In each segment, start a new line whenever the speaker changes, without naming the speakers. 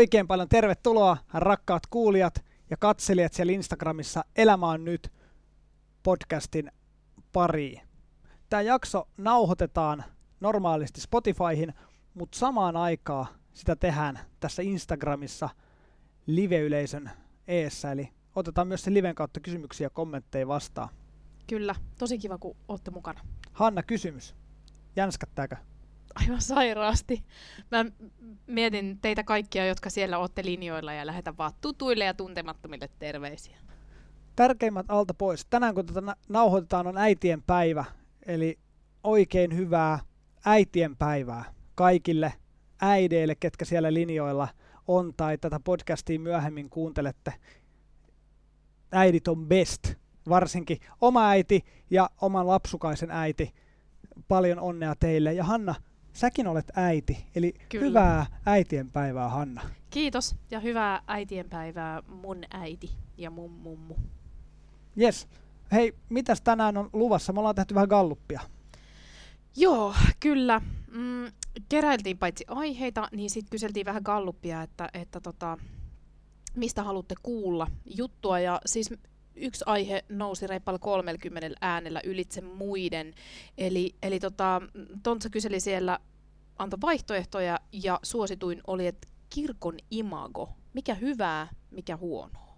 Oikein paljon tervetuloa, rakkaat kuulijat ja katselijat siellä Instagramissa Elämä on nyt podcastin pariin. Tämä jakso nauhoitetaan normaalisti Spotifyhin, mutta samaan aikaan sitä tehdään tässä Instagramissa live-yleisön eessä, eli otetaan myös se liven kautta kysymyksiä ja kommentteja vastaan.
Kyllä, tosi kiva kun olette mukana.
Hanna, kysymys. Jänskättääkö?
Aivan sairaasti. Mä mietin teitä kaikkia, jotka siellä olette linjoilla ja lähetän vaan tutuille ja tuntemattomille terveisiä.
Tärkeimmät alta pois. Tänään kun tätä nauhoitetaan on äitien päivä, eli oikein hyvää äitien päivää kaikille äideille, ketkä siellä linjoilla on tai tätä podcastia myöhemmin kuuntelette. Äidit on best, varsinkin oma äiti ja oman lapsukaisen äiti. Paljon onnea teille. Ja Hanna, säkin olet äiti, eli
Kyllä.
hyvää äitienpäivää Hanna.
Kiitos ja hyvää äitienpäivää mun äiti ja mun mummu.
Yes. Hei, mitäs tänään on luvassa? Me ollaan tehty vähän galluppia.
Joo, kyllä. Mm, keräiltiin paitsi aiheita, niin sitten kyseltiin vähän galluppia, että, että tota, mistä haluatte kuulla juttua. Ja siis yksi aihe nousi reippaalla 30 äänellä ylitse muiden. Eli, eli tota, Tontsa kyseli siellä, antoi vaihtoehtoja ja suosituin oli, että kirkon imago. Mikä hyvää, mikä huonoa?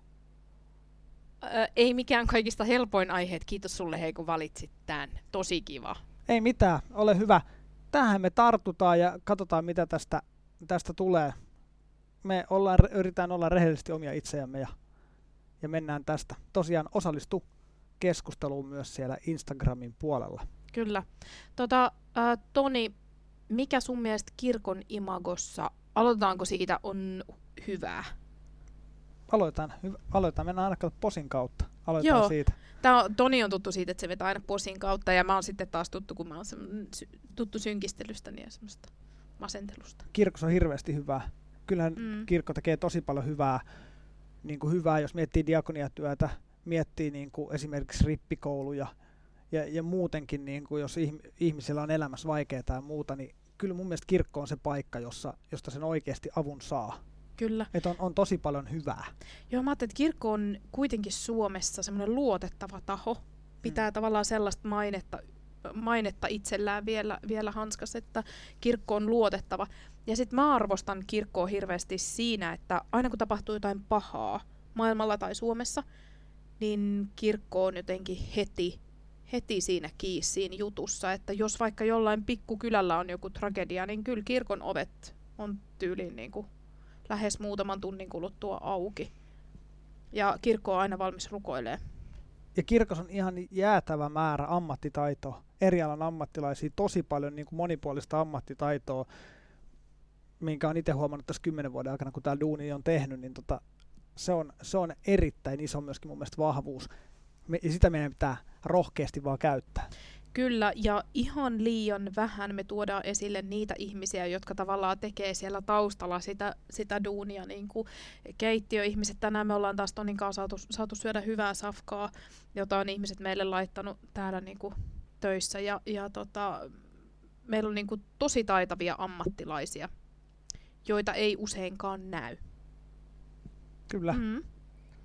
Ei mikään kaikista helpoin aihe. Kiitos sulle hei, kun valitsit tämän. Tosi kiva.
Ei mitään, ole hyvä. Tähän me tartutaan ja katsotaan, mitä tästä, tästä tulee. Me ollaan, yritetään olla rehellisesti omia itseämme ja, ja mennään tästä. Tosiaan osallistu keskusteluun myös siellä Instagramin puolella.
Kyllä. Tota, ä, Toni, mikä sun mielestä kirkon imagossa, aloitetaanko siitä, on hyvää?
Aloitetaan, aloitetaan. mennään aina kato posin kautta. Aloitetaan
Joo.
siitä.
Tää on, Toni on tuttu siitä, että se vetää aina posin kautta, ja mä oon sitten taas tuttu, kun mä oon sy- tuttu synkistelystä ja semmoista masentelusta.
Kirkossa on hirveästi hyvää. Kyllähän
Mm.
kirkko tekee tosi paljon hyvää, niin kuin hyvää jos miettii diakoniatyötä, miettii niin kuin esimerkiksi rippikouluja ja, ja muutenkin, niin kuin jos ihm- ihmisillä on elämässä vaikeaa ja muuta, niin kyllä mun mielestä kirkko on se paikka, jossa, josta sen oikeasti avun saa.
Kyllä.
Että on, on tosi paljon hyvää.
Joo, mä ajattelin, että kirkko on kuitenkin Suomessa semmoinen luotettava taho. Pitää mm. tavallaan sellaista mainetta, mainetta itsellään vielä, vielä hanskas, että kirkko on luotettava. Ja sitten mä arvostan kirkkoa hirveästi siinä, että aina kun tapahtuu jotain pahaa maailmalla tai Suomessa, niin kirkko on jotenkin heti, heti siinä kiinni siinä jutussa. Että jos vaikka jollain pikkukylällä on joku tragedia, niin kyllä kirkon ovet on tyyliin niin kuin lähes muutaman tunnin kuluttua auki. Ja kirkko on aina valmis rukoilee.
Ja kirkossa on ihan jäätävä määrä ammattitaitoa, eri alan ammattilaisia, tosi paljon niin kuin monipuolista ammattitaitoa, minkä on itse huomannut tässä kymmenen vuoden aikana, kun tämä duuni on tehnyt, niin tota, se, on, se on erittäin iso myöskin mun mielestä vahvuus. Me, ja sitä meidän pitää rohkeasti vaan käyttää.
Kyllä, ja ihan liian vähän me tuodaan esille niitä ihmisiä, jotka tavallaan tekee siellä taustalla sitä, sitä duunia, niin kuin keittiöihmiset. Tänään me ollaan taas Tonin kanssa saatu, saatu syödä hyvää safkaa, jota on ihmiset meille laittanut täällä niin kuin töissä. Ja, ja tota, meillä on niin kuin tosi taitavia ammattilaisia, joita ei useinkaan näy.
Kyllä. Mm.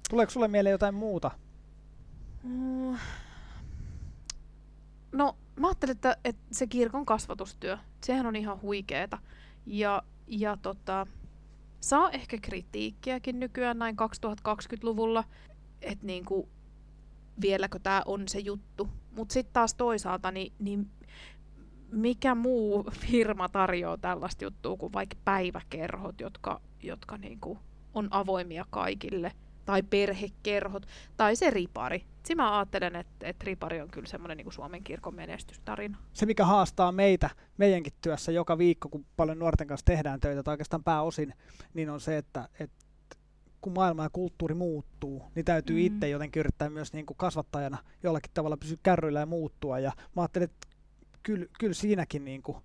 Tuleeko sulle mieleen jotain muuta?
Mm. No, mä ajattelin, että, että se kirkon kasvatustyö, sehän on ihan huikeeta. Ja, ja tota, saa ehkä kritiikkiäkin nykyään näin 2020-luvulla, että niinku, vieläkö tämä on se juttu. Mutta sitten taas toisaalta, niin, niin mikä muu firma tarjoaa tällaista juttua kuin vaikka päiväkerhot, jotka, jotka niinku on avoimia kaikille, tai perhekerhot, tai se ripari. Siinä mä ajattelen, että, että ripari on kyllä semmoinen niin Suomen kirkon menestystarina.
Se, mikä haastaa meitä meidänkin työssä joka viikko, kun paljon nuorten kanssa tehdään töitä, tai oikeastaan pääosin, niin on se, että, että kun maailma ja kulttuuri muuttuu, niin täytyy
Mm.
itse jotenkin yrittää myös niin kuin kasvattajana jollakin tavalla pysyä kärryillä ja muuttua. Ja mä ajattelin, että kyllä, kyllä siinäkin niin kuin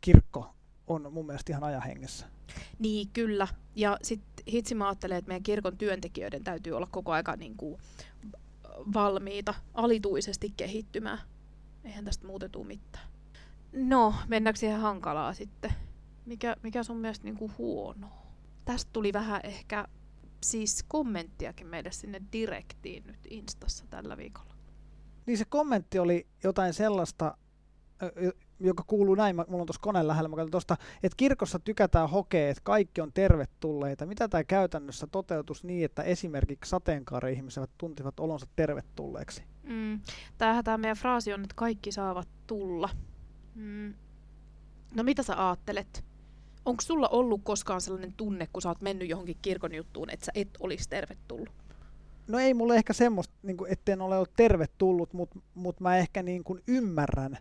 kirkko on mun mielestä ihan ajan hengessä.
Niin, kyllä. Ja sitten hitsi mä ajattelen, että meidän kirkon työntekijöiden täytyy olla koko aika niin kuin valmiita alituisesti kehittymään. Eihän tästä muuten tule mitään. No, mennäänkö siihen hankalaa sitten? Mikä, mikä sun mielestä niin kuin huono? tästä tuli vähän ehkä siis kommenttiakin meille sinne direktiin nyt Instassa tällä viikolla.
Niin se kommentti oli jotain sellaista, joka kuuluu näin, mulla on tuossa koneen lähellä, mä tuosta, että kirkossa tykätään hokea, että kaikki on tervetulleita. Mitä tämä käytännössä toteutus niin, että esimerkiksi sateenkaari-ihmiset tuntivat olonsa tervetulleeksi?
Mm. Tämähän tämä meidän fraasi on, että kaikki saavat tulla. Mm. No mitä sä ajattelet? Onko sulla ollut koskaan sellainen tunne, kun sä oot mennyt johonkin kirkon juttuun, että sä et olisi tervetullut?
No ei mulle ehkä semmoista, niin etten ole ollut tervetullut, mutta mut mä ehkä niin kuin ymmärrän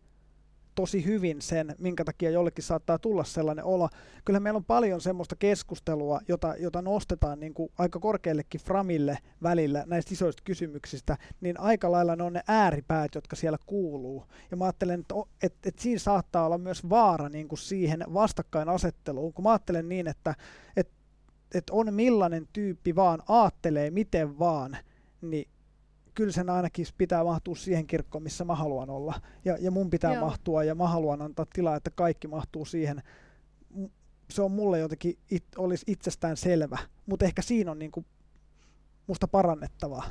tosi hyvin sen, minkä takia jollekin saattaa tulla sellainen olo. Kyllä meillä on paljon semmoista keskustelua, jota, jota nostetaan niin kuin aika korkeallekin framille välillä näistä isoista kysymyksistä, niin aika lailla ne on ne ääripäät, jotka siellä kuuluu. Ja mä ajattelen, että, että, että siinä saattaa olla myös vaara niin kuin siihen vastakkainasetteluun, kun mä ajattelen niin, että, että, että on millainen tyyppi vaan aattelee miten vaan, niin kyllä sen ainakin pitää mahtua siihen kirkkoon, missä mä haluan olla. Ja, ja mun pitää Joo. mahtua ja mä haluan antaa tilaa, että kaikki mahtuu siihen. Se on mulle jotenkin, it, olisi itsestään selvä, mutta ehkä siinä on niinku musta parannettavaa.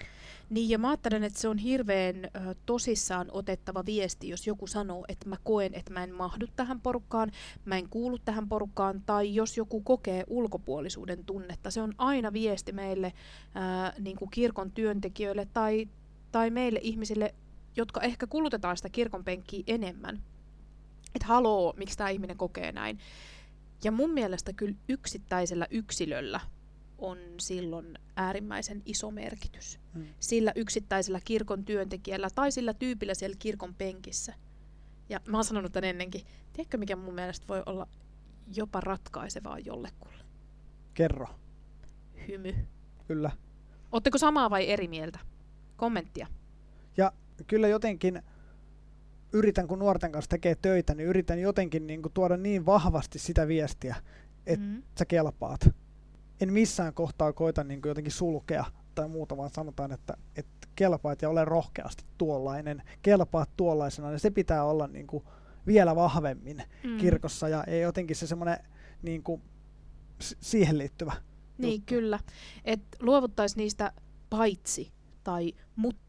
Niin ja mä ajattelen, että se on hirveän ö, tosissaan otettava viesti, jos joku sanoo, että mä koen, että mä en mahdu tähän porukkaan, mä en kuulu tähän porukkaan, tai jos joku kokee ulkopuolisuuden tunnetta. Se on aina viesti meille ö, niin kuin kirkon työntekijöille tai, tai meille ihmisille, jotka ehkä kulutetaan sitä kirkon penkkiä enemmän. Että haloo, miksi tämä ihminen kokee näin. Ja mun mielestä kyllä yksittäisellä yksilöllä on silloin äärimmäisen iso merkitys. Hmm. Sillä yksittäisellä kirkon työntekijällä tai sillä tyypillä siellä kirkon penkissä. Ja mä oon sanonut tän ennenkin, tiedätkö mikä mun mielestä voi olla jopa ratkaisevaa jollekulle?
Kerro.
Hymy.
Kyllä.
Oletteko samaa vai eri mieltä? Kommenttia.
Ja kyllä jotenkin yritän, kun nuorten kanssa tekee töitä, niin yritän jotenkin niin kuin tuoda niin vahvasti sitä viestiä, että mm. sä kelpaat en missään kohtaa koita niin kuin jotenkin sulkea tai muuta, vaan sanotaan, että, että kelpaat ja ole rohkeasti tuollainen, kelpaat tuollaisena, niin se pitää olla niin kuin vielä vahvemmin mm. kirkossa ja ei jotenkin se semmoinen niin kuin, siihen liittyvä
Niin, juttu. kyllä. Että luovuttaisiin niistä paitsi tai mutta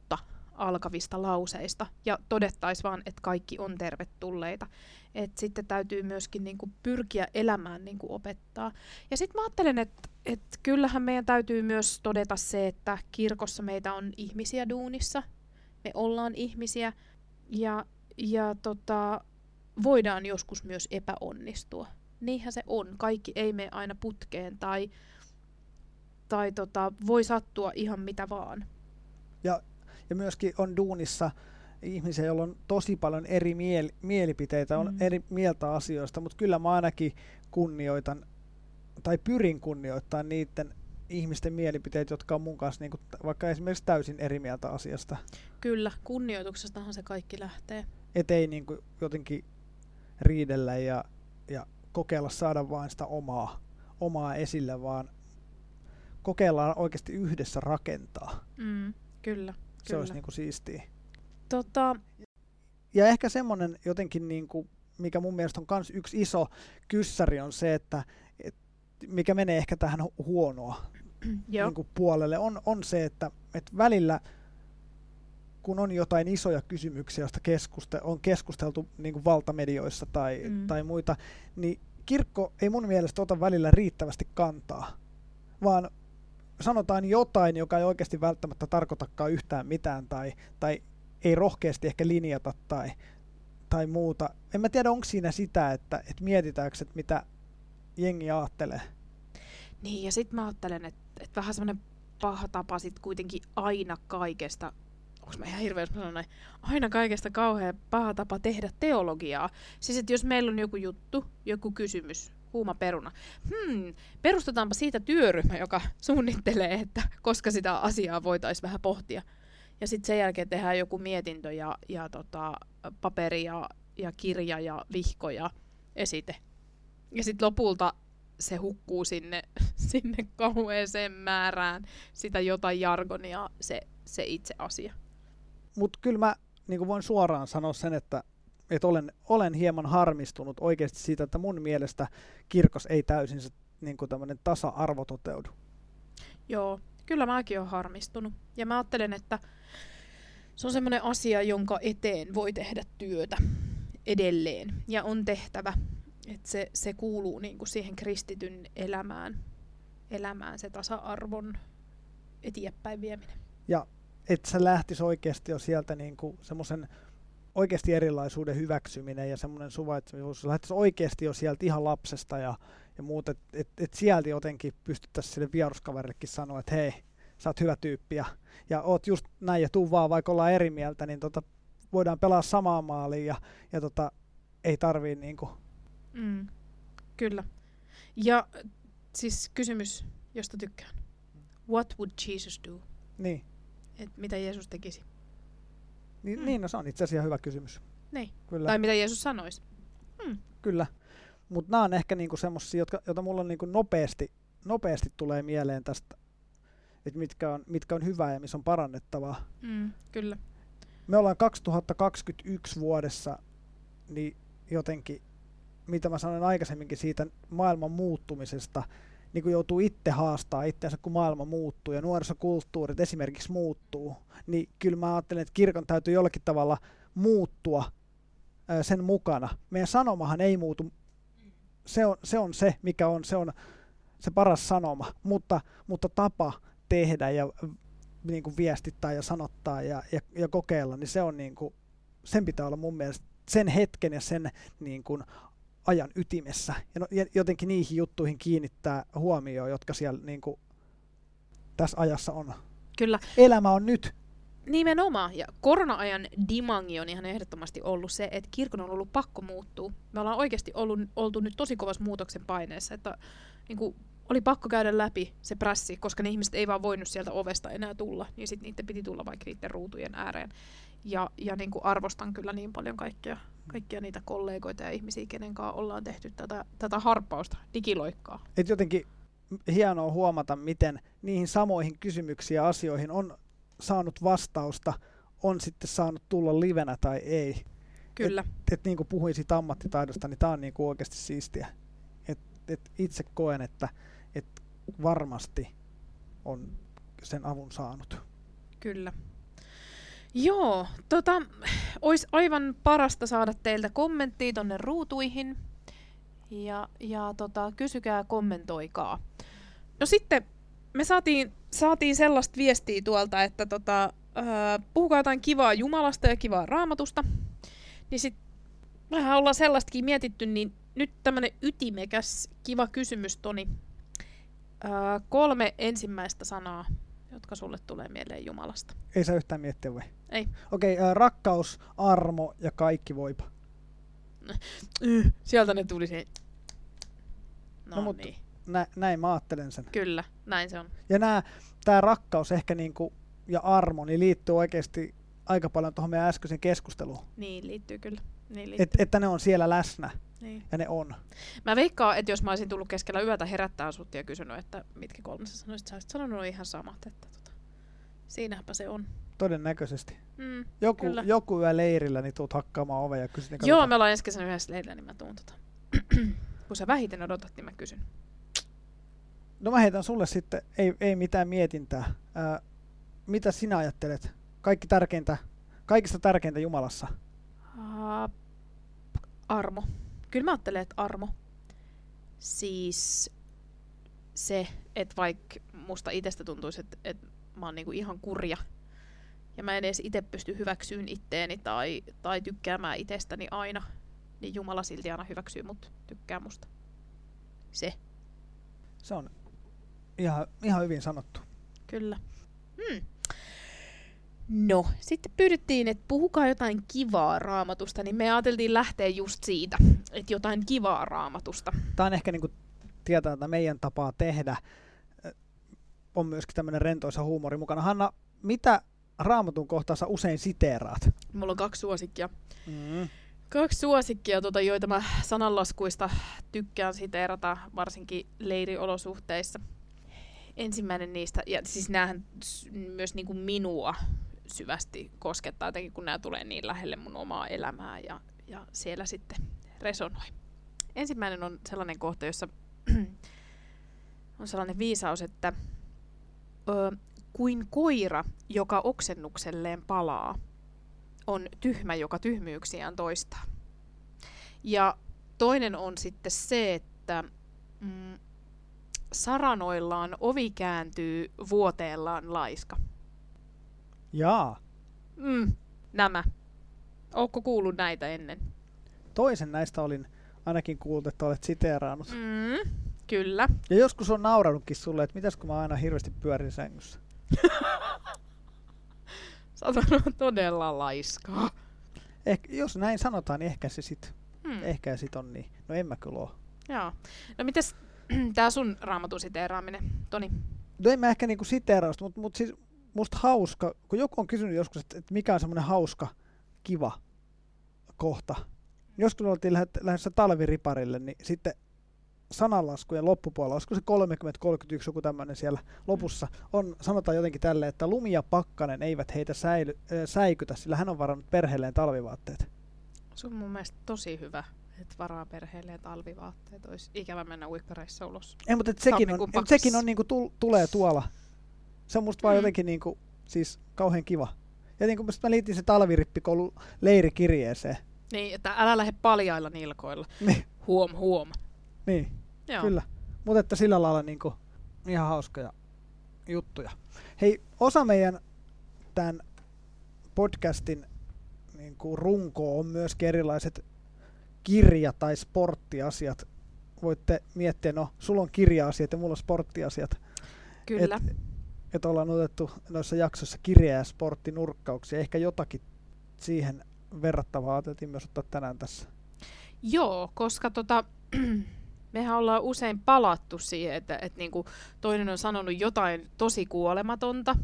alkavista lauseista ja todettaisiin vaan, että kaikki on tervetulleita. Et sitten täytyy myöskin niinku pyrkiä elämään niin kuin opettaa. Ja sitten mä ajattelen, että et kyllähän meidän täytyy myös todeta se, että kirkossa meitä on ihmisiä duunissa. Me ollaan ihmisiä ja, ja tota, voidaan joskus myös epäonnistua. Niinhän se on. Kaikki ei mene aina putkeen tai, tai tota, voi sattua ihan mitä vaan.
Ja, ja myöskin on duunissa ihmisiä, joilla on tosi paljon eri miel- mielipiteitä, on mm. eri mieltä asioista, mutta kyllä mä ainakin kunnioitan tai pyrin kunnioittamaan niiden ihmisten mielipiteet, jotka on mun kanssa niin kuin, vaikka esimerkiksi täysin eri mieltä asiasta.
Kyllä, kunnioituksestahan se kaikki lähtee.
Et ei niin kuin jotenkin riidellä ja, ja kokeilla saada vain sitä omaa, omaa esille, vaan kokeillaan oikeasti yhdessä rakentaa.
Mm, kyllä,
Se
kyllä.
olisi niin kuin siistiä.
Tota...
Ja ehkä semmoinen jotenkin, niin kuin, mikä mun mielestä on myös yksi iso kyssäri, on se, että et, mikä menee ehkä tähän huonoa niin kuin puolelle, on, on se, että et välillä kun on jotain isoja kysymyksiä, joista keskuste, on keskusteltu niin kuin valtamedioissa tai, mm. tai muita, niin kirkko ei mun mielestä ota välillä riittävästi kantaa, vaan sanotaan jotain, joka ei oikeasti välttämättä tarkoitakaan yhtään mitään tai, tai ei rohkeasti ehkä linjata tai, tai muuta. En mä tiedä, onko siinä sitä, että, että mietitäänkö, että mitä jengi ajattelee.
Niin, ja sitten mä ajattelen, että, että vähän semmoinen paha tapa sit kuitenkin aina kaikesta, onko mä ihan hirveä sanoa näin, aina kaikesta kauhean paha tapa tehdä teologiaa. Siis, että jos meillä on joku juttu, joku kysymys, kuuma peruna. Hmm, perustetaanpa siitä työryhmä, joka suunnittelee, että koska sitä asiaa voitaisiin vähän pohtia. Ja sitten sen jälkeen tehdään joku mietintö ja, ja tota, paperi ja, ja kirja ja vihko ja esite. Ja sitten lopulta se hukkuu sinne, sinne kauheeseen määrään sitä jotain jargonia, se, se itse asia.
Mutta kyllä mä niin voin suoraan sanoa sen, että, että olen, olen hieman harmistunut oikeasti siitä, että mun mielestä kirkos ei täysin niin kuin tämmöinen tasa-arvo toteudu.
Joo, kyllä mäkin olen harmistunut. Ja mä ajattelen, että se on semmoinen asia, jonka eteen voi tehdä työtä edelleen. Ja on tehtävä. Että se, se kuuluu niin kuin siihen kristityn elämään, elämään se tasa-arvon eteenpäin vieminen.
Ja että se lähtisi oikeasti jo sieltä niin kuin semmoisen oikeasti erilaisuuden hyväksyminen ja semmoinen suvaitsemus, lähtisi oikeasti jo sieltä ihan lapsesta ja, ja muut, että et, et sieltä jotenkin pystyttäisiin sille vieruskaverillekin sanoa, että hei, sä oot hyvä tyyppi ja, ja oot just näin ja tuu vaan, vaikka ollaan eri mieltä, niin tota, voidaan pelaa samaa maaliin ja, ja tota, ei tarvii niinku.
Mm, kyllä. Ja siis kysymys, josta tykkään. What would Jesus do?
Niin.
Et mitä Jeesus tekisi?
Niin,
Mm.
niin no se on itse asiassa hyvä kysymys.
Niin.
Kyllä.
Tai mitä Jeesus sanoisi? Mm.
Kyllä. Mutta nämä on ehkä niinku semmoisia, joita mulla niinku nopeasti, nopeasti tulee mieleen tästä, että mitkä on, mitkä on hyvää ja missä on parannettavaa.
Mm, kyllä.
Me ollaan 2021 vuodessa, niin jotenkin, mitä mä sanoin aikaisemminkin siitä maailman muuttumisesta, niin kun joutuu itse haastaa itseänsä, kun maailma muuttuu ja nuorisokulttuurit esimerkiksi muuttuu, niin kyllä mä ajattelen, että kirkon täytyy jollakin tavalla muuttua sen mukana. Meidän sanomahan ei muutu. Se on se, on se mikä on, se on se paras sanoma, mutta, mutta tapa tehdä ja niin kuin viestittää ja sanottaa ja, ja, ja kokeilla, niin se on niin kuin, sen pitää olla mun mielestä sen hetken ja sen niin kuin ajan ytimessä. Ja, no, ja jotenkin niihin juttuihin kiinnittää huomioon, jotka siellä niin kuin, tässä ajassa on.
Kyllä.
Elämä on nyt.
Nimenomaan. Ja korona-ajan dimangi on ihan ehdottomasti ollut se, että kirkon on ollut pakko muuttua. Me ollaan oikeasti ollut, oltu nyt tosi kovassa muutoksen paineessa, että niin kuin, oli pakko käydä läpi se prässi, koska ne ihmiset ei vaan voinut sieltä ovesta enää tulla, niin sitten niiden piti tulla vaikka niiden ruutujen ääreen. Ja, ja niin kuin arvostan kyllä niin paljon kaikkia, kaikkia niitä kollegoita ja ihmisiä, kenen kanssa ollaan tehty tätä, tätä harppausta, digiloikkaa.
Et jotenkin hienoa huomata, miten niihin samoihin kysymyksiin ja asioihin on saanut vastausta, on sitten saanut tulla livenä tai ei.
Kyllä.
Et niin kuin puhuin siitä ammattitaidosta, niin tämä on niin kuin oikeasti siistiä. Et, et itse koen, että et varmasti on sen avun saanut.
Kyllä. Joo, tota, olisi aivan parasta saada teiltä kommenttia tonne ruutuihin. Ja, ja tota, kysykää, kommentoikaa. No sitten me saatiin, saatiin sellaista viestiä tuolta, että tota, ää, puhukaa jotain kivaa Jumalasta ja kivaa raamatusta. Niin sit vähän ollaan sellaistakin mietitty, niin nyt tämmönen ytimekäs, kiva kysymys, Toni. Ää, kolme ensimmäistä sanaa, jotka sulle tulee mieleen Jumalasta.
Ei saa yhtään miettiä vai?
Ei.
Okei, okay, rakkaus, armo ja kaikki voipa.
Sieltä ne tuli se. No,
No, mutta-
niin.
Nä, näin mä ajattelen sen.
Kyllä, näin se on.
Ja nämä, tämä rakkaus ehkä niinku, ja armo niin liittyy oikeasti aika paljon tuohon meidän äskeiseen keskusteluun.
Niin liittyy kyllä. Niin liittyy.
Et, että ne on siellä läsnä
niin.
ja ne on.
Mä veikkaan, että jos mä olisin tullut keskellä yötä herättää sut ja kysynyt, että mitkä kolme sä sanoisit, sä olisit sanonut ihan samat. Että tota, siinäpä se on.
Todennäköisesti.
Mm,
Joku,
Kyllä.
joku yö leirillä, niin tuut hakkaamaan ovea ja kysyt. niin
Joo,
katsotaan.
me ollaan ensi kesänä yhdessä leirillä, niin mä tuun tota. Kun sä vähiten odotat, niin mä kysyn.
No mä heitän sulle sitten, ei, ei mitään mietintää. Ää, mitä sinä ajattelet? Kaikki tärkeintä, kaikista tärkeintä Jumalassa.
Uh, armo. Kyllä mä ajattelen, että armo. Siis se, että vaikka musta itsestä tuntuisi, että, että mä oon niinku ihan kurja ja mä en edes itse pysty hyväksyyn itteeni tai, tai tykkäämään itsestäni aina, niin Jumala silti aina hyväksyy mut, tykkää musta. Se,
Se on ihan, ihan hyvin sanottu.
kyllä. Hmm. No, sitten pyydettiin, että puhukaa jotain kivaa raamatusta, niin me ajateltiin lähteä just siitä, että jotain kivaa raamatusta.
Tämä on ehkä niin kuin tietää, että meidän tapaa tehdä äh, on myöskin tämmöinen rentoisa huumori mukana. Hanna, mitä raamatun kohtaa sä usein siteeraat?
Mulla on kaksi suosikkia.
Mm.
Kaksi suosikkia, tota, joita mä sananlaskuista tykkään siteerata, varsinkin leiriolosuhteissa. Ensimmäinen niistä, ja siis näähän myös niinku minua syvästi koskettaa, jotenkin kun nämä tulee niin lähelle mun omaa elämää ja, ja siellä sitten resonoi. Ensimmäinen on sellainen kohta, jossa on sellainen viisaus, että ö, kuin koira, joka oksennukselleen palaa, on tyhmä, joka tyhmyyksiään toistaa. Ja toinen on sitten se, että mm, saranoillaan ovi kääntyy vuoteellaan laiska.
Jaa.
Mm, nämä. Ootko kuullut näitä ennen?
Toisen näistä olin ainakin kuullut, että olet siteeraannut.
Mm, kyllä.
Ja joskus on nauranutkin sulle, että mitäs kun mä aina hirveästi pyörin sängyssä.
Sä todella laiskaa.
Ehkä, jos näin sanotaan, niin ehkä se sit,
Hmm.
ehkä sit on niin. No en mä kyllä oo.
Joo. No mites tää sun raamatun siteeraaminen, Toni?
No en mä ehkä niinku siteerausta, mutta mut siis musta hauska, kun joku on kysynyt joskus, että, että mikä on semmoinen hauska, kiva kohta. Joskus oltiin lähe- lähdössä talviriparille, niin sitten sananlaskujen loppupuolella, olisiko se 30-31 joku tämmöinen siellä lopussa, on, sanotaan jotenkin tälle, että lumi ja pakkanen eivät heitä säily, äh, säikytä, sillä hän on varannut perheelleen talvivaatteet.
Se on mun mielestä tosi hyvä, että varaa perheelle ja talvivaatteet. Olisi ikävä mennä uikkareissa ulos.
Ei, mutta et sekin, on, ei, mutta sekin on niinku tul, tulee tuolla. Se on musta vaan
Mm.
jotenkin niinku, siis kauhean kiva. Ja niin kuin mä liitin se talvirippikoulu leirikirjeeseen.
Niin, että älä lähde paljailla nilkoilla.
Niin,
Huom, huom.
niin
Joo.
kyllä. Mutta että sillä lailla niinku, ihan hauskoja juttuja. Hei, osa meidän tämän podcastin niinku, runko on myöskin erilaiset kirja- tai sporttiasiat. Voitte miettiä, no, sulla on kirja-asiat ja mulla on sporttiasiat.
Kyllä.
Et, että ollaan otettu noissa jaksoissa ja sporttinurkkauksia. Ehkä jotakin siihen verrattavaa ajateltiin myös ottaa tänään tässä.
Joo, koska tota, mehän ollaan usein palattu siihen, että, että niinku toinen on sanonut jotain tosi kuolematonta.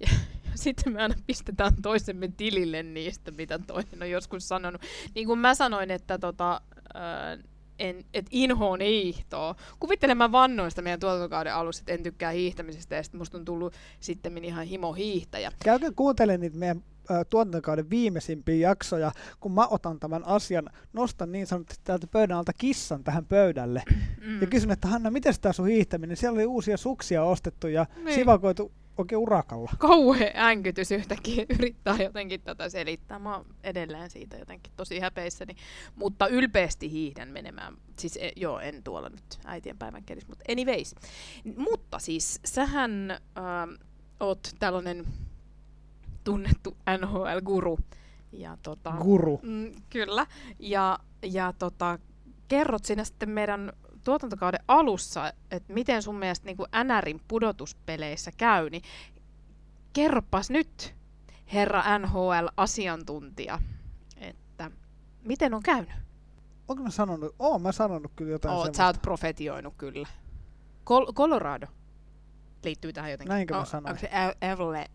Ja, ja sitten me aina pistetään toisemme tilille niistä, mitä toinen on joskus sanonut. Niin kuin mä sanoin, että tota, en, et inhoon hiihtoa. Kuvittelen mä vannoista meidän tuotantokauden alussa, että en tykkää hiihtämisestä ja sitten musta on tullut sitten ihan himo hiihtäjä.
Käykää kuuntelemaan niitä meidän tuotantokauden viimeisimpiä jaksoja, kun mä otan tämän asian, nostan niin sanotusti täältä pöydän alta kissan tähän pöydälle.
Mm.
Ja kysyn, että Hanna, miten tämä sun hiihtäminen? Siellä oli uusia suksia ostettu ja
Niin.
sivakoitu oikein urakalla.
kauhea äänkytys yhtäkkiä yrittää jotenkin tätä selittää. Mä oon edelleen siitä jotenkin tosi häpeissäni. Mutta ylpeästi hiihdän menemään. Siis e, joo, en tuolla nyt äitien päivän kelissä, mutta anyways. Mutta siis sähän ähm, oot tällainen tunnettu NHL-guru. Ja tota,
Guru.
Mm, kyllä. Ja, ja tota, kerrot sinä sitten meidän tuotantokauden alussa, että miten sun mielestä niin NRin pudotuspeleissä käy, niin kerropas nyt, herra NHL-asiantuntija, että miten on käynyt?
Onko mä sanonut? Oon mä sanonut kyllä jotain
Oot,
semmoista.
sä oot profetioinut kyllä. Col- Colorado liittyy tähän jotenkin.
Näinkö mä
O-
sanoin?
onko se Av-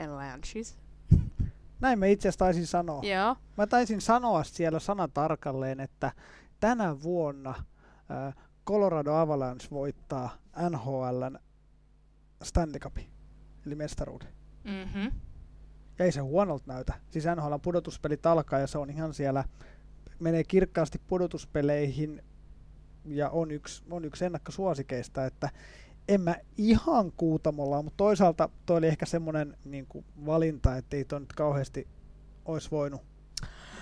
Avalanches?
Näin mä itse asiassa taisin sanoa.
Joo.
Mä taisin sanoa siellä sana tarkalleen, että tänä vuonna ää, Colorado Avalanche voittaa NHLn Stanley Cupin, eli mestaruuden.
Mm-hmm.
Ja ei se huonolta näytä. Siis NHL pudotuspelit alkaa ja se on ihan siellä, menee kirkkaasti pudotuspeleihin ja on yksi, on yksi ennakkosuosikeista, että en mä ihan kuutamolla, mutta toisaalta toi oli ehkä semmoinen niin valinta, että ei toi nyt kauheasti olisi voinut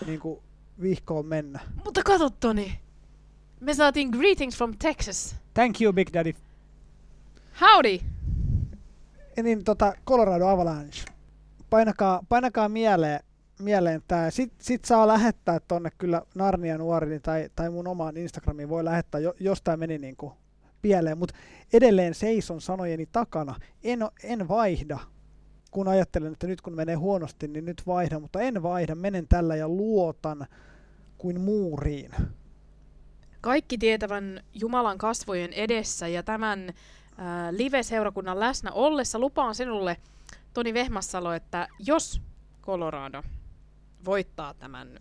niin kuin, vihkoon mennä.
Mutta kato Toni, me saatiin greetings from Texas.
Thank you, Big Daddy.
Howdy!
Ja niin tota, Colorado Avalanche. Painakaa, painakaa mieleen, mieleen tää. Sitten sit saa lähettää tonne kyllä Narnia nuorini tai, tai mun omaan Instagramiin voi lähettää, jo, jos tää meni niinku pieleen. Mutta edelleen seison sanojeni takana. En, en vaihda, kun ajattelen, että nyt kun menee huonosti, niin nyt vaihdan. Mutta en vaihda, menen tällä ja luotan kuin muuriin.
Kaikki tietävän Jumalan kasvojen edessä ja tämän äh, live-seurakunnan läsnä ollessa lupaan sinulle, Toni Vehmassalo, että jos Colorado voittaa tämän,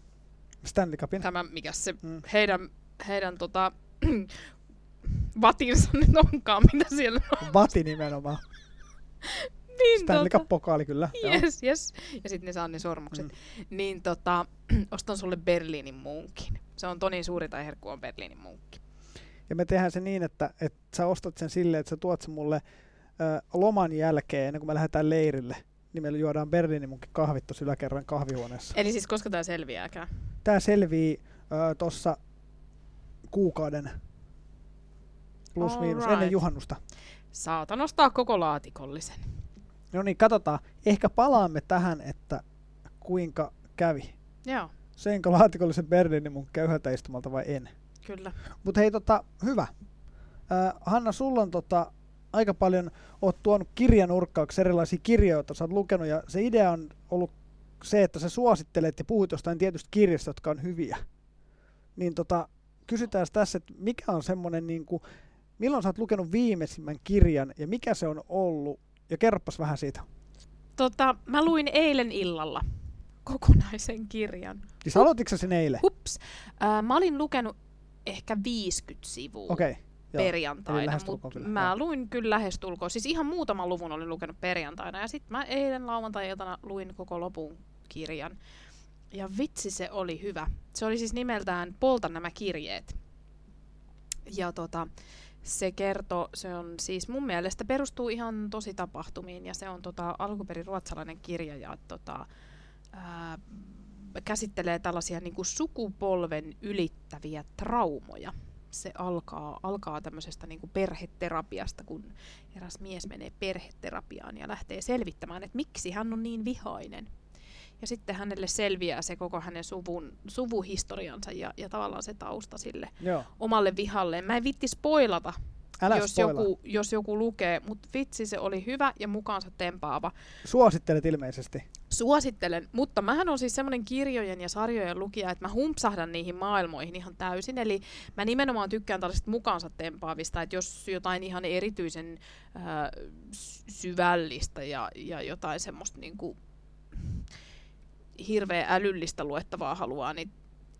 Stanley Cupin.
tämän mikä se
Mm.
heidän, heidän tota, vatinsa nyt onkaan, mitä siellä on.
Vati nimenomaan.
Niin,
Stanley
tota,
Cup-pokaali kyllä. joo.
Yes, yes. Ja sitten ne saa ne sormukset.
Mm.
Niin tota, ostan sulle Berliinin munkin. Se on Tonin suuri tai herkku on Berliinin munkki.
Ja me tehdään se niin, että, että sä ostat sen silleen, että sä tuot sen mulle ö, loman jälkeen, ennen kuin me lähdetään leirille. Niin meillä juodaan Berliinin munkin kahvit tuossa yläkerran kahvihuoneessa.
Eli siis koska tämä selviääkään?
Tää selvii tuossa kuukauden plus miinus
Alright.
ennen juhannusta.
Saatan ostaa koko laatikollisen.
No niin, katsotaan. Ehkä palaamme tähän, että kuinka kävi.
Joo,
Seinkö laatikollisen Berliinin mun köyhältä istumalta vai en?
kyllä.
Mutta hei, tota, hyvä. Äh, Hanna, sulla on tota, aika paljon, oot tuonut kirjanurkkauksi erilaisia kirjoja, joita sä oot lukenut, ja se idea on ollut se, että sä suosittelet ja puhut jostain tietystä kirjasta, jotka on hyviä. Niin tota, kysytään tässä, että mikä on semmoinen, niin kuin, milloin sä oot lukenut viimeisimmän kirjan, ja mikä se on ollut, ja kerroppas vähän siitä.
Tota, mä luin eilen illalla kokonaisen kirjan.
Siis aloititko sä sen eilen?
Hups. Äh, mä olin lukenut ehkä 50 sivua
Okei. Okay.
Perjantaina, mutta mä
joo.
luin kyllä lähestulkoon. Siis ihan muutaman luvun olin lukenut perjantaina ja sitten mä eilen lauantai-iltana luin koko lopun kirjan. Ja vitsi se oli hyvä. Se oli siis nimeltään Polta nämä kirjeet. Ja tota, se kertoo, se on siis mun mielestä perustuu ihan tosi tapahtumiin ja se on tota, alkuperin ruotsalainen kirja ja tota, ää, käsittelee tällaisia niin kuin sukupolven ylittäviä traumoja. Se alkaa, alkaa tämmöisestä niin kuin perheterapiasta, kun eräs mies menee perheterapiaan ja lähtee selvittämään, että miksi hän on niin vihainen. Ja sitten hänelle selviää se koko hänen suvun, suvuhistoriansa ja, ja tavallaan se tausta sille
Joo.
omalle vihalleen. Mä en vitti spoilata,
Älä
jos
spoilaa.
joku, jos joku lukee, mutta vitsi se oli hyvä ja mukaansa tempaava.
Suosittelet ilmeisesti.
Suosittelen, mutta mähän on siis semmoinen kirjojen ja sarjojen lukija, että mä humpsahdan niihin maailmoihin ihan täysin. Eli mä nimenomaan tykkään tällaisista mukaansa tempaavista, että jos jotain ihan erityisen äh, sy- syvällistä ja, ja jotain semmoista niinku hirveän älyllistä luettavaa haluaa, niin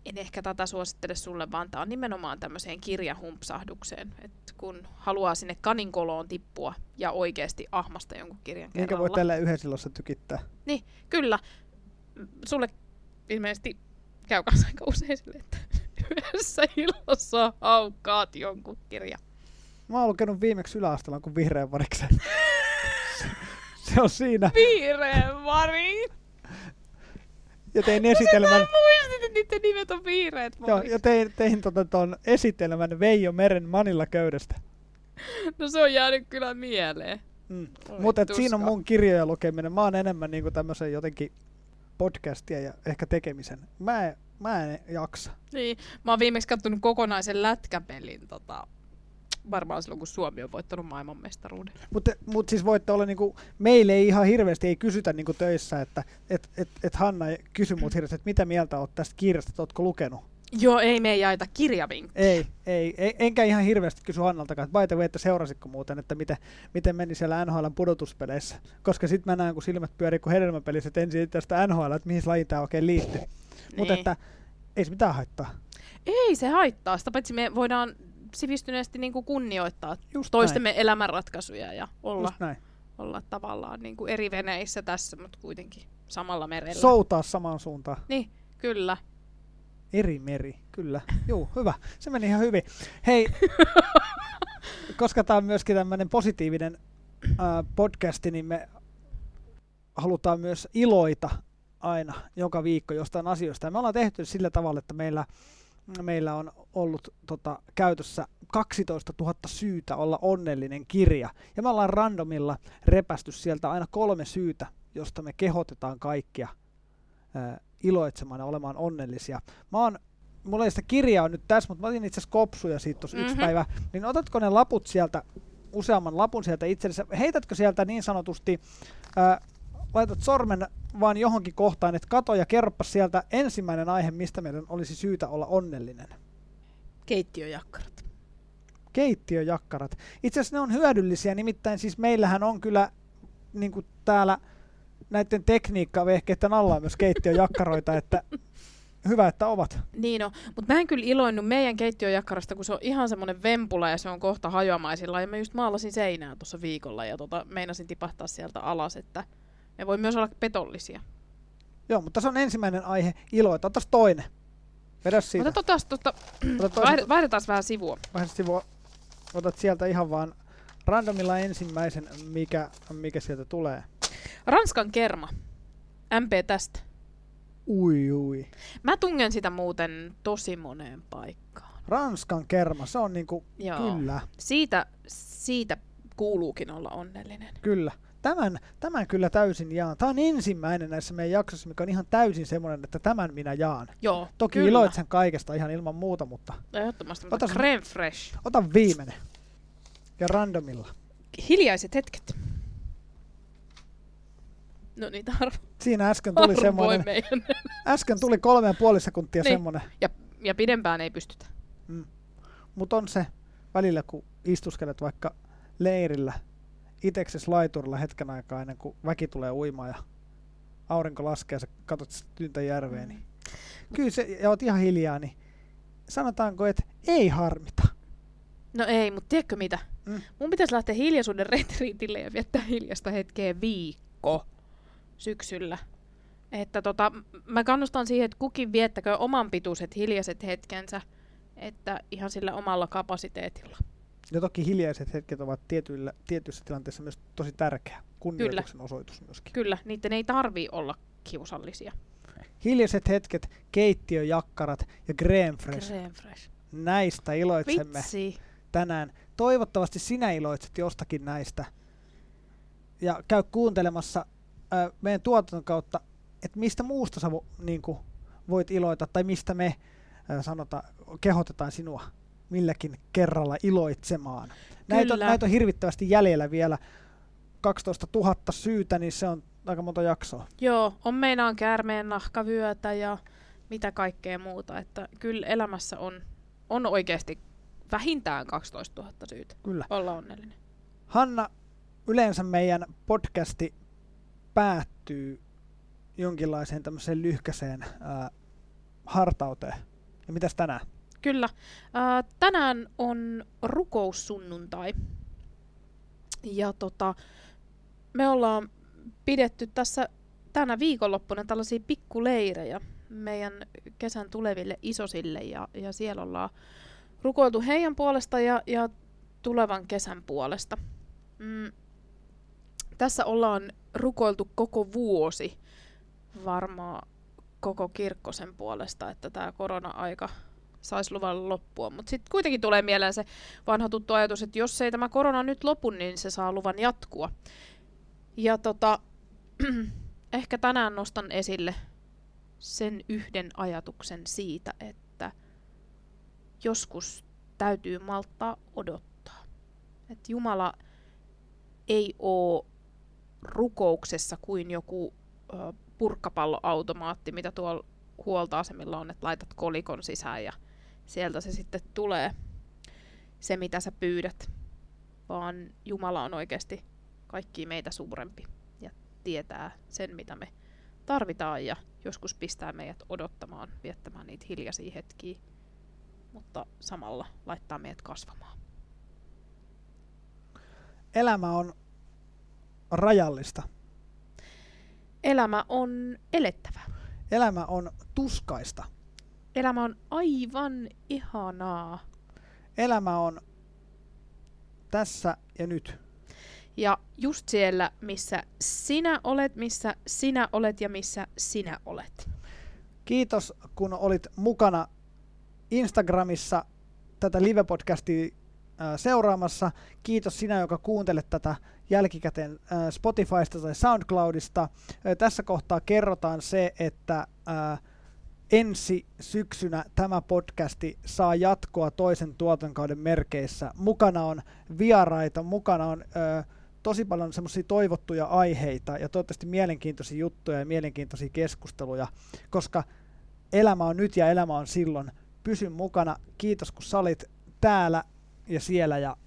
en ehkä tätä suosittele sulle, vaan tämä on nimenomaan tämmöiseen kirjahumpsahdukseen, että kun haluaa sinne kaninkoloon tippua ja oikeasti ahmasta jonkun kirjan
Minkä
kerralla.
voi tällä yhdessä ilossa tykittää.
Kyllä. M- Sulle ilmeisesti käy kanssa aika usein sille, että yhdessä illossa haukkaat jonkun kirja.
Mä oon lukenut viimeksi yläasteella kuin vihreän variksen. se, on siinä.
Vihreän vari!
Ja tein esitelmän,
Mä muistin, että niiden nimet on vihreät
joo, ja tein, tein tota ton esitelmän Veijo Meren Manilla köydestä.
No se on jäänyt kyllä mieleen.
Mm. Mutta siinä on mun kirjojen lukeminen. Mä oon enemmän niinku tämmöisen jotenkin podcastia ja ehkä tekemisen. Mä en, mä en jaksa.
Niin, mä oon viimeksi kattonut kokonaisen lätkäpelin tota, varmaan silloin, kun Suomi on voittanut maailmanmestaruuden.
Mutta mut siis voitte olla niinku, meille ei ihan hirveästi ei kysytä niinku töissä, että et, et, et Hanna ei kysy mut hirveästi, että mitä mieltä oot tästä kirjasta, että ootko lukenut.
Joo, ei me ei jaeta kirjavinkkejä.
Ei, ei, ei, enkä ihan hirveästi kysy Hannaltakaan, että by the way, että seurasitko muuten, että miten, miten meni siellä NHL pudotuspeleissä. Koska sitten mä näen, kun silmät pyörii kuin hedelmäpelissä, että ensin tästä NHL, että mihin lajiin tämä oikein liittyy. Niin. Mutta että ei se mitään haittaa.
Ei se haittaa, sitä paitsi me voidaan sivistyneesti niin kuin kunnioittaa
Just
toistemme elämänratkaisuja ja
näin.
olla,
Just näin.
olla tavallaan niin kuin eri veneissä tässä, mutta kuitenkin samalla merellä.
Soutaa samaan suuntaan.
Niin, kyllä.
Eri meri, kyllä. Juu, hyvä. Se meni ihan hyvin. Hei, koska tämä on myöskin tämmöinen positiivinen äh, podcasti, niin me halutaan myös iloita aina joka viikko jostain asioista. Ja me ollaan tehty sillä tavalla, että meillä, meillä on ollut tota, käytössä 12 000 syytä olla onnellinen kirja. Ja me ollaan randomilla repästy sieltä aina kolme syytä, josta me kehotetaan kaikkia äh, iloitsemaan ja olemaan onnellisia. Mä oon, mulla ei sitä kirjaa nyt tässä, mutta mä otin itse asiassa kopsuja siitä tuossa mm-hmm. yksi
Mhm.
päivä. Niin otatko ne laput sieltä, useamman lapun sieltä itsellesi, heitätkö sieltä niin sanotusti, ää, laitat sormen vaan johonkin kohtaan, että kato ja kerropa sieltä ensimmäinen aihe, mistä meidän olisi syytä olla onnellinen.
Keittiöjakkarat.
Keittiöjakkarat. Itse asiassa ne on hyödyllisiä, nimittäin siis meillähän on kyllä niin kuin täällä näiden tekniikkavehkeiden alla on myös keittiöjakkaroita, että hyvä, että ovat.
Niin on, mutta mä en kyllä iloinnut meidän keittiöjakkarasta, kun se on ihan semmoinen vempula ja se on kohta hajoamaisilla. Ja mä just maalasin seinää tuossa viikolla ja tota, meinasin tipahtaa sieltä alas, että me voi myös olla petollisia.
Joo, mutta se on ensimmäinen aihe, iloita. Otas toinen. Vedä siitä.
Taas tuota,
Ota toisen,
vaihde- vaihdetaan vähän sivua.
vaihda sivua. Otat sieltä ihan vaan randomilla ensimmäisen, mikä, mikä sieltä tulee.
Ranskan kerma. MP tästä.
Ui, ui.
Mä tungen sitä muuten tosi moneen paikkaan.
Ranskan kerma, se on niinku,
Joo.
kyllä,
Siitä, siitä kuuluukin olla onnellinen.
kyllä. Tämän, tämän kyllä täysin jaan. Tämä on ensimmäinen näissä meidän jaksossa, mikä on ihan täysin semmoinen, että tämän minä jaan.
Joo,
Toki
kyllä.
iloitsen kaikesta ihan ilman muuta, mutta
Ehdottomasti, mutta
Ota
creme fresh.
ota viimeinen. Ja randomilla.
Hiljaiset hetket. No niitä harvo,
Siinä äsken tuli semmoinen, äsken tuli kolme ja puoli sekuntia
Niin.
semmoinen,
Ja, ja pidempään ei pystytä.
mutta on se välillä, kun istuskelet vaikka leirillä, itekses laiturilla hetken aikaa ennen kuin väki tulee uimaan ja aurinko laskee ja sä katsot sitä tyntä järveä, niin kyllä se, ja oot ihan hiljaa, niin sanotaanko, että ei harmita.
No ei, mutta tiedätkö mitä?
Mm.
Mun pitäisi lähteä hiljaisuuden retriitille ja viettää hiljasta hetkeä viikko syksyllä. Että tota, mä kannustan siihen, että kukin viettäkö oman pituiset hiljaiset hetkensä, että ihan sillä omalla kapasiteetilla.
Ja toki hiljaiset hetket ovat tietyillä, tietyissä tilanteissa myös tosi tärkeä kunnioituksen osoitus myöskin.
Kyllä, niiden ei tarvii olla kiusallisia.
Hiljaiset hetket, keittiöjakkarat ja crème fresh.
Creme fresh.
Näistä iloitsemme
Vitsi.
tänään. Toivottavasti sinä iloitset jostakin näistä. Ja käy kuuntelemassa ö, meidän tuotanton kautta, että mistä muusta sä vo, niin kuin, voit iloita, tai mistä me ö, sanota, kehotetaan sinua milläkin kerralla iloitsemaan. Näitä on, näitä on hirvittävästi jäljellä vielä. 12 000 syytä, niin se on aika monta jaksoa.
Joo, on meinaan käärmeen nahkavyötä ja mitä kaikkea muuta. Että kyllä elämässä on, on oikeasti vähintään 12 000 syytä
Kyllä.
olla onnellinen.
Hanna, yleensä meidän podcasti päättyy jonkinlaiseen tämmöiseen lyhkäiseen ää, hartauteen. Ja mitäs tänään?
Kyllä. Ää, tänään on rukoussunnuntai. Ja tota, me ollaan pidetty tässä tänä viikonloppuna tällaisia pikkuleirejä meidän kesän tuleville isosille ja, ja siellä ollaan rukoiltu heidän puolesta ja, ja tulevan kesän puolesta. Mm. Tässä ollaan rukoiltu koko vuosi varmaan koko kirkkosen puolesta, että tämä korona-aika saisi luvan loppua. Mutta sitten kuitenkin tulee mieleen se vanha tuttu ajatus, että jos ei tämä korona nyt lopu, niin se saa luvan jatkua. Ja tota, ehkä tänään nostan esille sen yhden ajatuksen siitä, että joskus täytyy malttaa odottaa. Että Jumala ei ole rukouksessa kuin joku purkkapalloautomaatti, mitä tuolla huoltoasemilla on, että laitat kolikon sisään ja sieltä se sitten tulee se, mitä sä pyydät. Vaan Jumala on oikeasti kaikki meitä suurempi ja tietää sen, mitä me tarvitaan ja joskus pistää meidät odottamaan, viettämään niitä hiljaisia hetkiä, mutta samalla laittaa meidät kasvamaan.
Elämä on rajallista.
Elämä on elettävä.
Elämä on tuskaista.
Elämä on aivan ihanaa.
Elämä on tässä ja nyt.
Ja just siellä, missä sinä olet, missä sinä olet ja missä sinä olet.
Kiitos, kun olit mukana Instagramissa tätä live-podcastia ää, seuraamassa. Kiitos sinä, joka kuuntelet tätä jälkikäteen ää, Spotifysta tai SoundCloudista. Ää, Tässä kohtaa kerrotaan se, että ää, ensi syksynä tämä podcasti saa jatkoa toisen tuotantokauden merkeissä. Mukana on vieraita, mukana on ää, tosi paljon semmoisia toivottuja aiheita ja toivottavasti mielenkiintoisia juttuja ja mielenkiintoisia keskusteluja, koska elämä on nyt ja elämä on silloin. Pysy mukana. Kiitos kun sä olit täällä ja siellä ja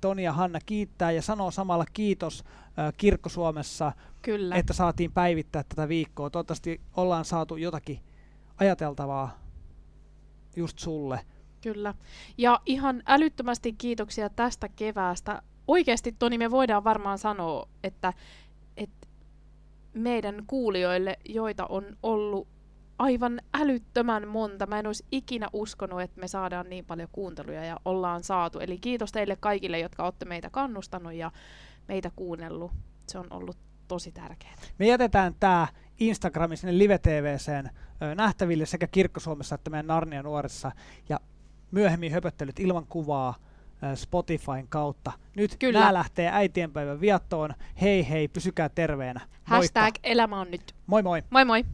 Toni ja Hanna kiittää ja sanoo samalla kiitos äh, Kirkko Suomessa,
Kyllä.
että saatiin päivittää tätä viikkoa. Toivottavasti ollaan saatu jotakin ajateltavaa just sulle.
Kyllä. Ja ihan älyttömästi kiitoksia tästä keväästä. Oikeasti Toni, me voidaan varmaan sanoa, että, että meidän kuulijoille, joita on ollut aivan älyttömän monta. Mä en olisi ikinä uskonut, että me saadaan niin paljon kuunteluja ja ollaan saatu. Eli kiitos teille kaikille, jotka olette meitä kannustanut ja meitä kuunnellut. Se on ollut tosi tärkeää.
Me jätetään tämä Instagramin sinne Live TVCen nähtäville sekä Kirkkosuomessa että meidän Narnia nuorissa. Ja myöhemmin höpöttelyt ilman kuvaa Spotifyn kautta. Nyt Kyllä. nämä lähtee äitienpäivän viattoon. Hei hei, pysykää terveenä.
Moikka. Hashtag elämä on nyt.
Moi moi.
Moi moi.